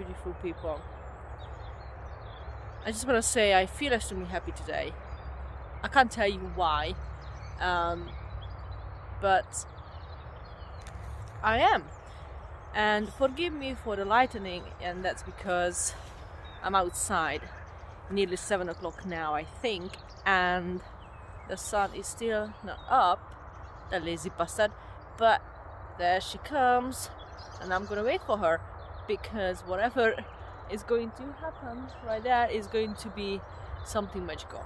Beautiful people. I just want to say I feel extremely happy today. I can't tell you why, um, but I am. And forgive me for the lightning, and that's because I'm outside. Nearly seven o'clock now, I think, and the sun is still not up. The lazy bastard, but there she comes, and I'm gonna wait for her because whatever is going to happen right there is going to be something magical.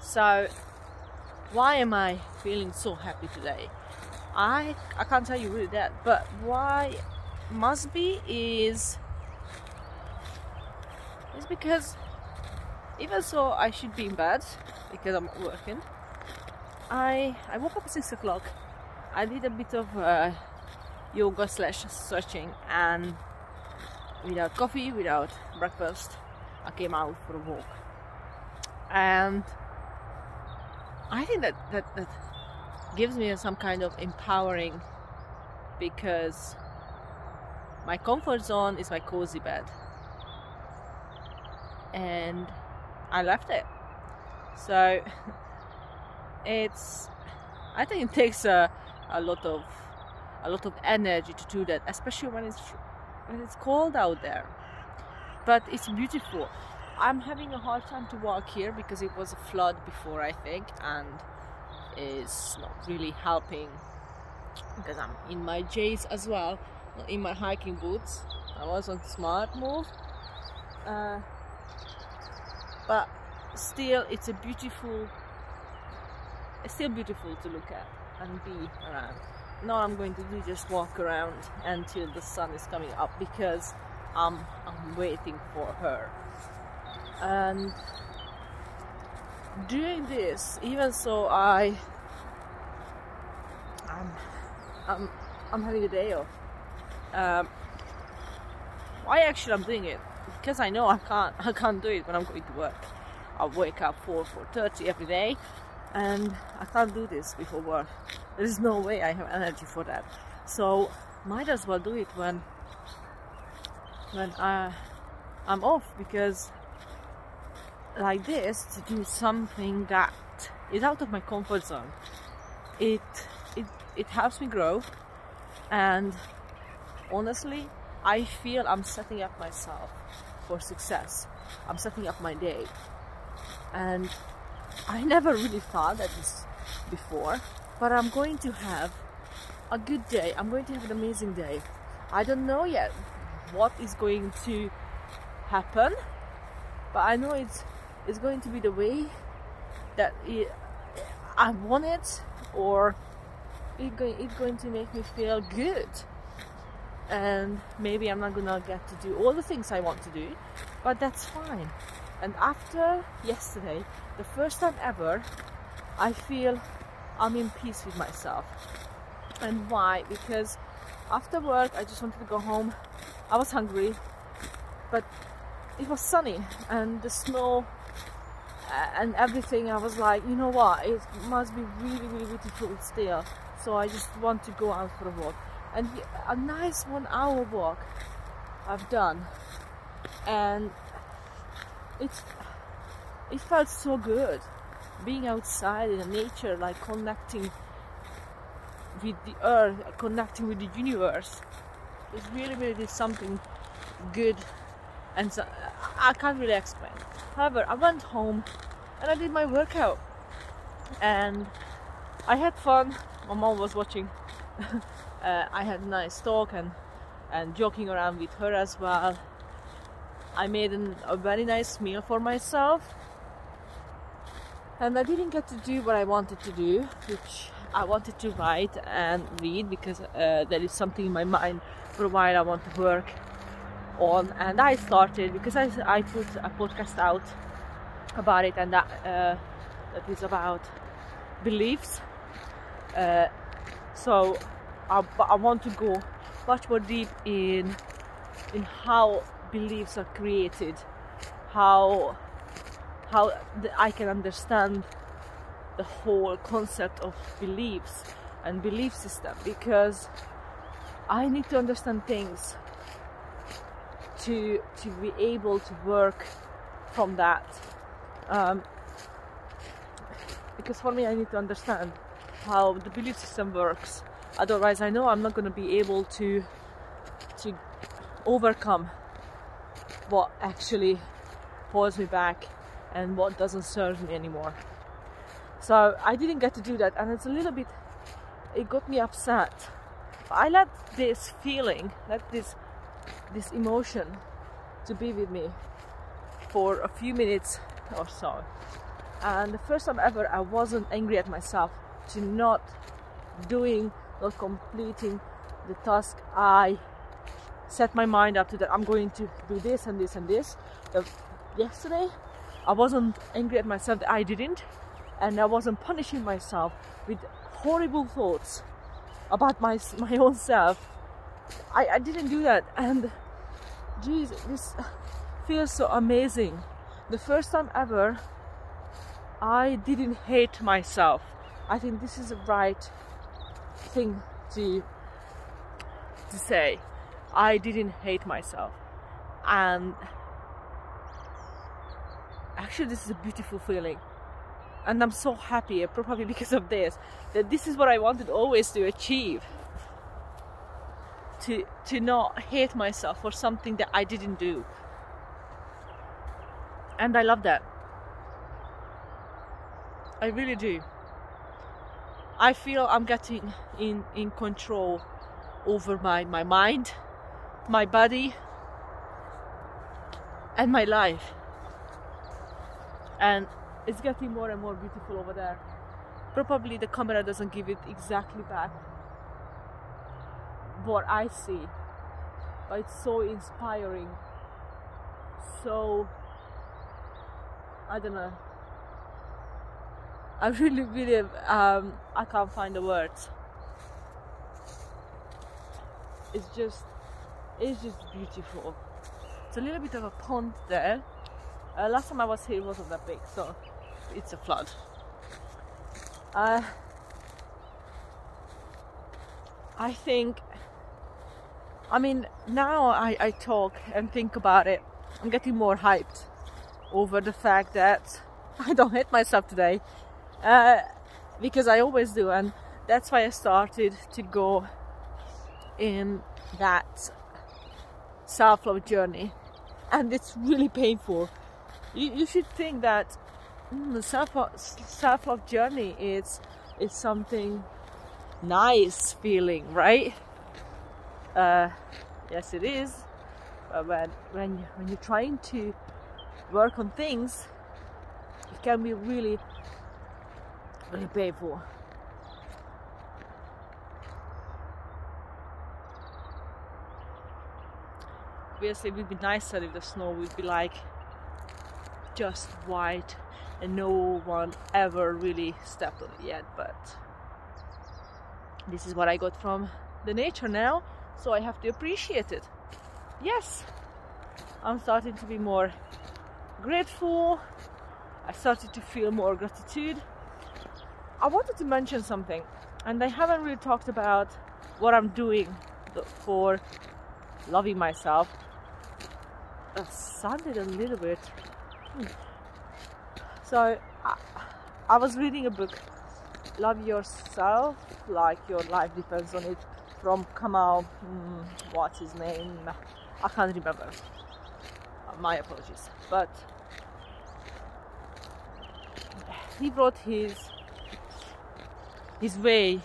So, why am I feeling so happy today? I I can't tell you really that, but why must be is is because even so I should be in bed because I'm working. I I woke up at six o'clock. I did a bit of uh, yoga slash stretching and without coffee, without breakfast, I came out for a walk. And I think that, that, that gives me some kind of empowering because my comfort zone is my cozy bed. And I left it. So it's I think it takes a, a lot of a lot of energy to do that, especially when it's and it's cold out there but it's beautiful. I'm having a hard time to walk here because it was a flood before i think and it's not really helping because i'm in my j's as well in my hiking boots. I was on smart move. Uh, but still it's a beautiful it's still beautiful to look at and be around now I'm going to do just walk around until the sun is coming up because I'm, I'm waiting for her. And doing this even so I I'm I'm, I'm having a day off. Um, why actually I'm doing it? Because I know I can't I can't do it when I'm going to work. I wake up 4 4.30 every day and I can't do this before work. There is no way I have energy for that. So might as well do it when when I I'm off because like this to do something that is out of my comfort zone. It it it helps me grow and honestly I feel I'm setting up myself for success. I'm setting up my day and I never really thought that this before, but I'm going to have a good day. I'm going to have an amazing day. I don't know yet what is going to happen, but I know it's it's going to be the way that it, I want it, or it going it's going to make me feel good. And maybe I'm not gonna get to do all the things I want to do, but that's fine. And after yesterday, the first time ever, I feel I'm in peace with myself. And why? Because after work, I just wanted to go home. I was hungry, but it was sunny and the snow uh, and everything. I was like, you know what? It must be really, really beautiful still. So I just want to go out for a walk. And a nice one hour walk I've done. And it felt so good being outside in nature like connecting with the earth connecting with the universe. It's really really something good and so, I can't really explain. However I went home and I did my workout and I had fun. My mom was watching. Uh, I had a nice talk and and joking around with her as well I made an, a very nice meal for myself. And I didn't get to do what I wanted to do which I wanted to write and read because uh, there is something in my mind for a while I want to work on. And I started because I, I put a podcast out about it and that, uh, that is about beliefs. Uh, so I, I want to go much more deep in in how beliefs are created, how how I can understand the whole concept of beliefs and belief system because I need to understand things to to be able to work from that. Um, because for me I need to understand how the belief system works. Otherwise I know I'm not going to be able to to overcome what actually holds me back and what doesn't serve me anymore. So I didn't get to do that and it's a little bit it got me upset. I let this feeling let this this emotion to be with me for a few minutes or so. And the first time ever I wasn't angry at myself to not doing or completing the task I set my mind up to that I'm going to do this and this and this. Uh, yesterday I wasn't angry at myself that I didn't and I wasn't punishing myself with horrible thoughts about my my own self. I, I didn't do that and geez this feels so amazing. The first time ever I didn't hate myself. I think this is the right thing to to say I didn't hate myself. And actually this is a beautiful feeling. And I'm so happy probably because of this that this is what I wanted always to achieve. To to not hate myself for something that I didn't do. And I love that. I really do. I feel I'm getting in in control over my my mind my body and my life. And it's getting more and more beautiful over there. Probably the camera doesn't give it exactly back what I see but it's so inspiring. So I don't know. I really really um, I can't find the words. It's just it's just beautiful. It's a little bit of a pond there. Uh, last time I was here it wasn't that big so it's a flood. Uh, I think I mean now I, I talk and think about it I'm getting more hyped over the fact that I don't hate myself today. Uh, because I always do and that's why I started to go in that self-love journey. And it's really painful. You, you should think that mm, the self self-love journey is is something nice feeling right? Uh, yes it is. But when when when you're trying to work on things it can be really really painful obviously it would be nicer if the snow would be like just white and no one ever really stepped on it yet but this is what I got from the nature now so I have to appreciate it yes I'm starting to be more grateful. I started to feel more gratitude. I wanted to mention something, and I haven't really talked about what I'm doing for loving myself. That sounded a little bit. So, I, I was reading a book, Love Yourself, like your life depends on it, from Kamal. Hmm, what's his name? I can't remember. My apologies. But he brought his his way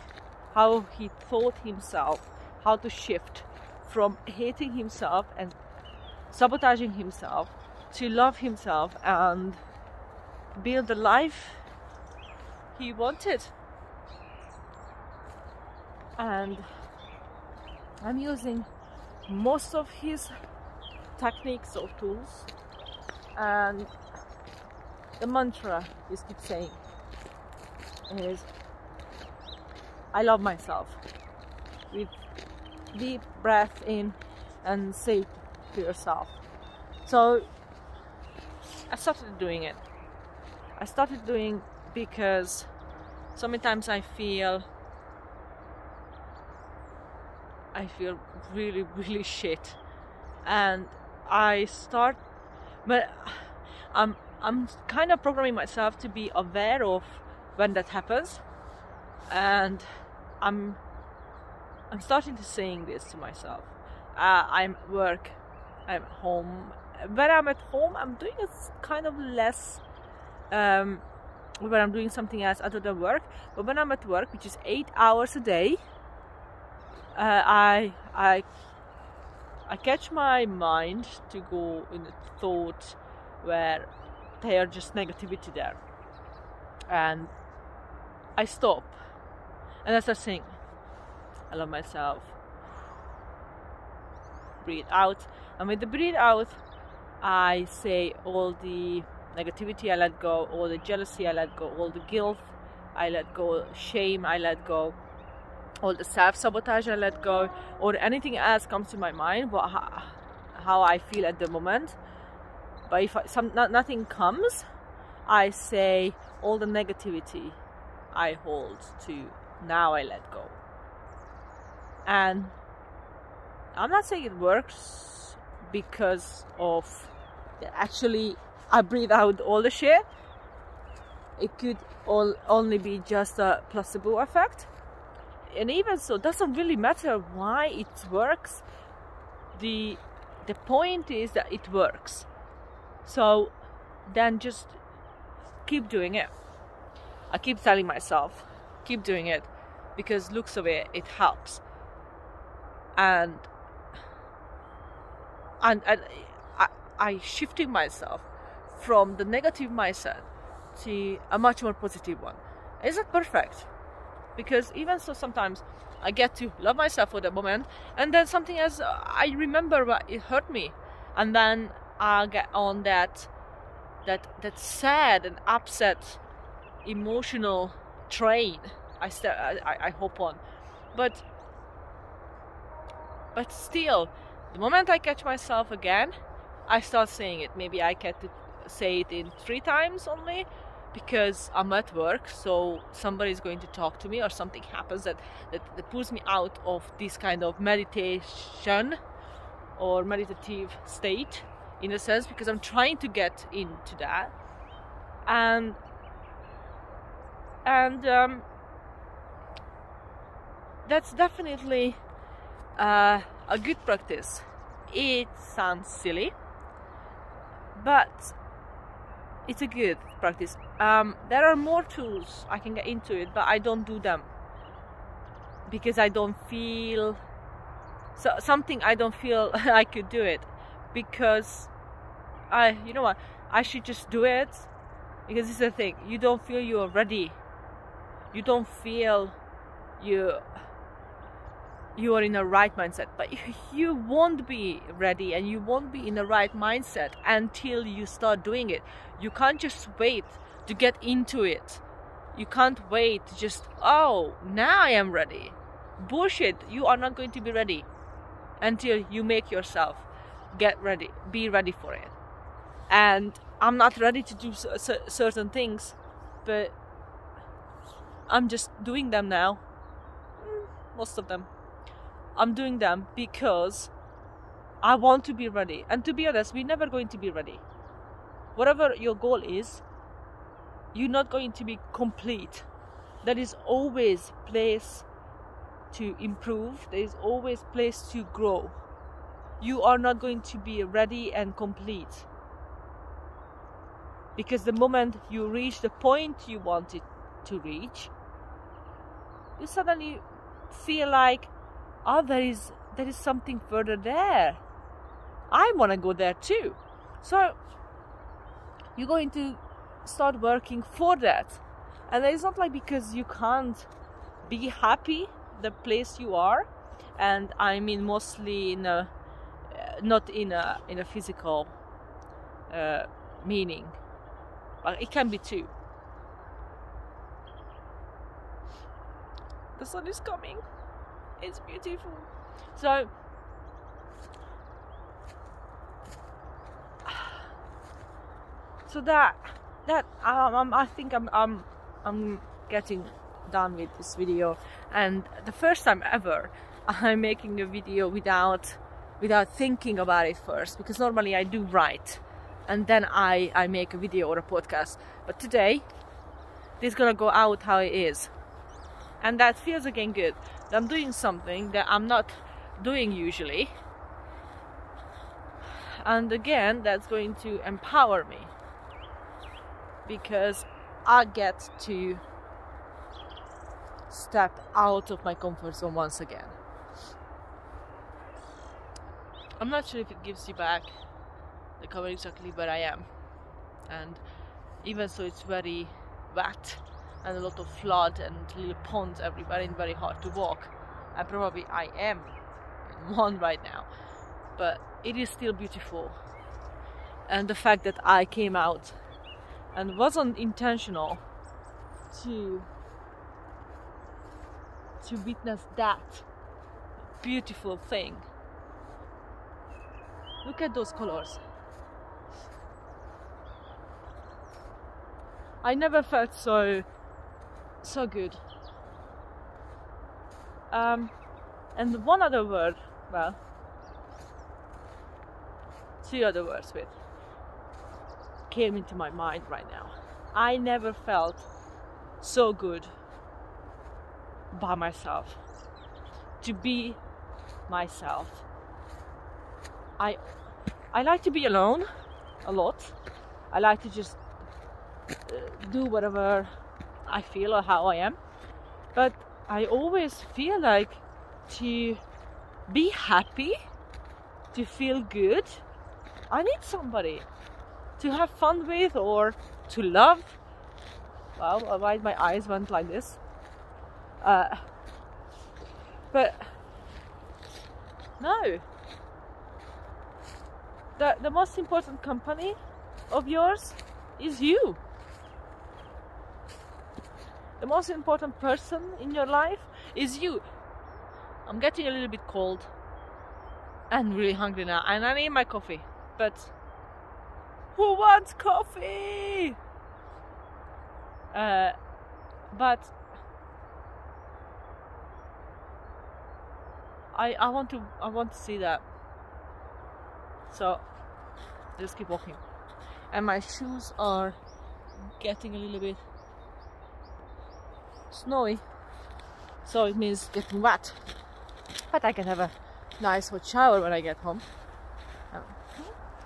how he thought himself how to shift from hating himself and sabotaging himself to love himself and build the life he wanted. And I'm using most of his techniques or tools. And the mantra you keep saying is I love myself. With deep breath in and say to yourself. So I started doing it. I started doing because sometimes I feel I feel really really shit. And I start, but I'm I'm kind of programming myself to be aware of when that happens, and I'm I'm starting to saying this to myself. Uh, I'm work, I'm at home. When I'm at home, I'm doing it kind of less. Um, when I'm doing something else other than work, but when I'm at work, which is eight hours a day, uh, I I I catch my mind to go in a thought where there are just negativity there, and I stop and I start saying, "I love myself." Breathe out, and with the breathe out, I say all the negativity I let go, all the jealousy I let go, all the guilt I let go, shame I let go. All the self-sabotage I let go. Or anything else comes to my mind what how I feel at the moment. But if I, some not, nothing comes I say all the negativity I hold to now I let go. And I'm not saying it works because of actually I breathe out all the shit. It could all only be just a placebo effect. And even so doesn't really matter why it works. The the point is that it works. So then just keep doing it. I keep telling myself keep doing it because looks of it it helps. And and, I, I shifted myself from the negative mindset to a much more positive one. Is it perfect? Because even so sometimes I get to love myself for the moment and then something else uh, I remember what it hurt me. And then I get on that that that sad and upset emotional train I, st- I, I hope on. But but still the moment I catch myself again I start saying it. Maybe I get to say it in three times only because I'm at work, so somebody's going to talk to me, or something happens that, that, that pulls me out of this kind of meditation or meditative state, in a sense, because I'm trying to get into that, and and um, that's definitely uh, a good practice. It sounds silly, but it's a good practice. Um, there are more tools I can get into it, but I don't do them because I don't feel so something I don't feel I could do it because I you know what I should just do it because it's the thing you don't feel you're ready you don't feel you you are in the right mindset but you won't be ready and you won't be in the right mindset until you start doing it. You can't just wait to get into it. You can't wait just oh now i am ready. Bullshit you are not going to be ready until you make yourself get ready be ready for it. And i'm not ready to do certain things but i'm just doing them now. Mm, most of them I'm doing them because I want to be ready. And to be honest, we're never going to be ready. Whatever your goal is, you're not going to be complete. There is always place to improve. There is always place to grow. You are not going to be ready and complete. Because the moment you reach the point you wanted to reach, you suddenly feel like oh there is there is something further there. I want to go there too. So you're going to start working for that. And it's not like because you can't be happy the place you are. And i mean mostly in a uh, not in a in a physical uh, meaning. But it can be too. The sun is coming it's beautiful. So so that that um, I think I'm I'm I'm getting done with this video and the first time ever I'm making a video without without thinking about it first because normally I do write and then I, I make a video or a podcast. But today, this is gonna go out how it is. And that feels again good. I'm doing something that I'm not doing usually. And again, that's going to empower me because I get to step out of my comfort zone once again. I'm not sure if it gives you back the cover exactly where I am, and even so, it's very wet and a lot of flood and little ponds everywhere and very hard to walk. And probably I am in one right now, but it is still beautiful. And the fact that I came out and wasn't intentional to to witness that beautiful thing. Look at those colors. I never felt so so good. Um, and one other word, well, two other words with came into my mind right now. I never felt so good by myself. To be myself. I I like to be alone a lot. I like to just uh, do whatever I feel or how I am. But I always feel like to be happy, to feel good, I need somebody to have fun with or to love. Well, why my eyes went like this? Uh, but no, the the most important company of yours is you. The most important person in your life is you. I'm getting a little bit cold and really hungry now, and I need my coffee. But who wants coffee? Uh, but I I want to I want to see that. So just keep walking. And my shoes are getting a little bit snowy. So it means getting wet. But I can have a nice hot shower when I get home. Um,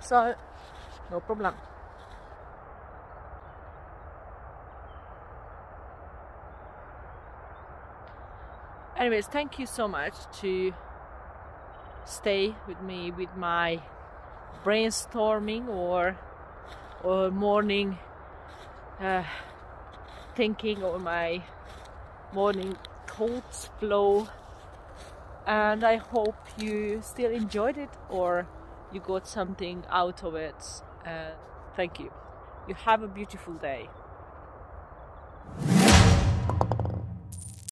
so no problem. anyways thank you so much to stay with me with my brainstorming or or morning uh, thinking or my morning thoughts flow and I hope you still enjoyed it or you got something out of it. Uh, thank you. You have a beautiful day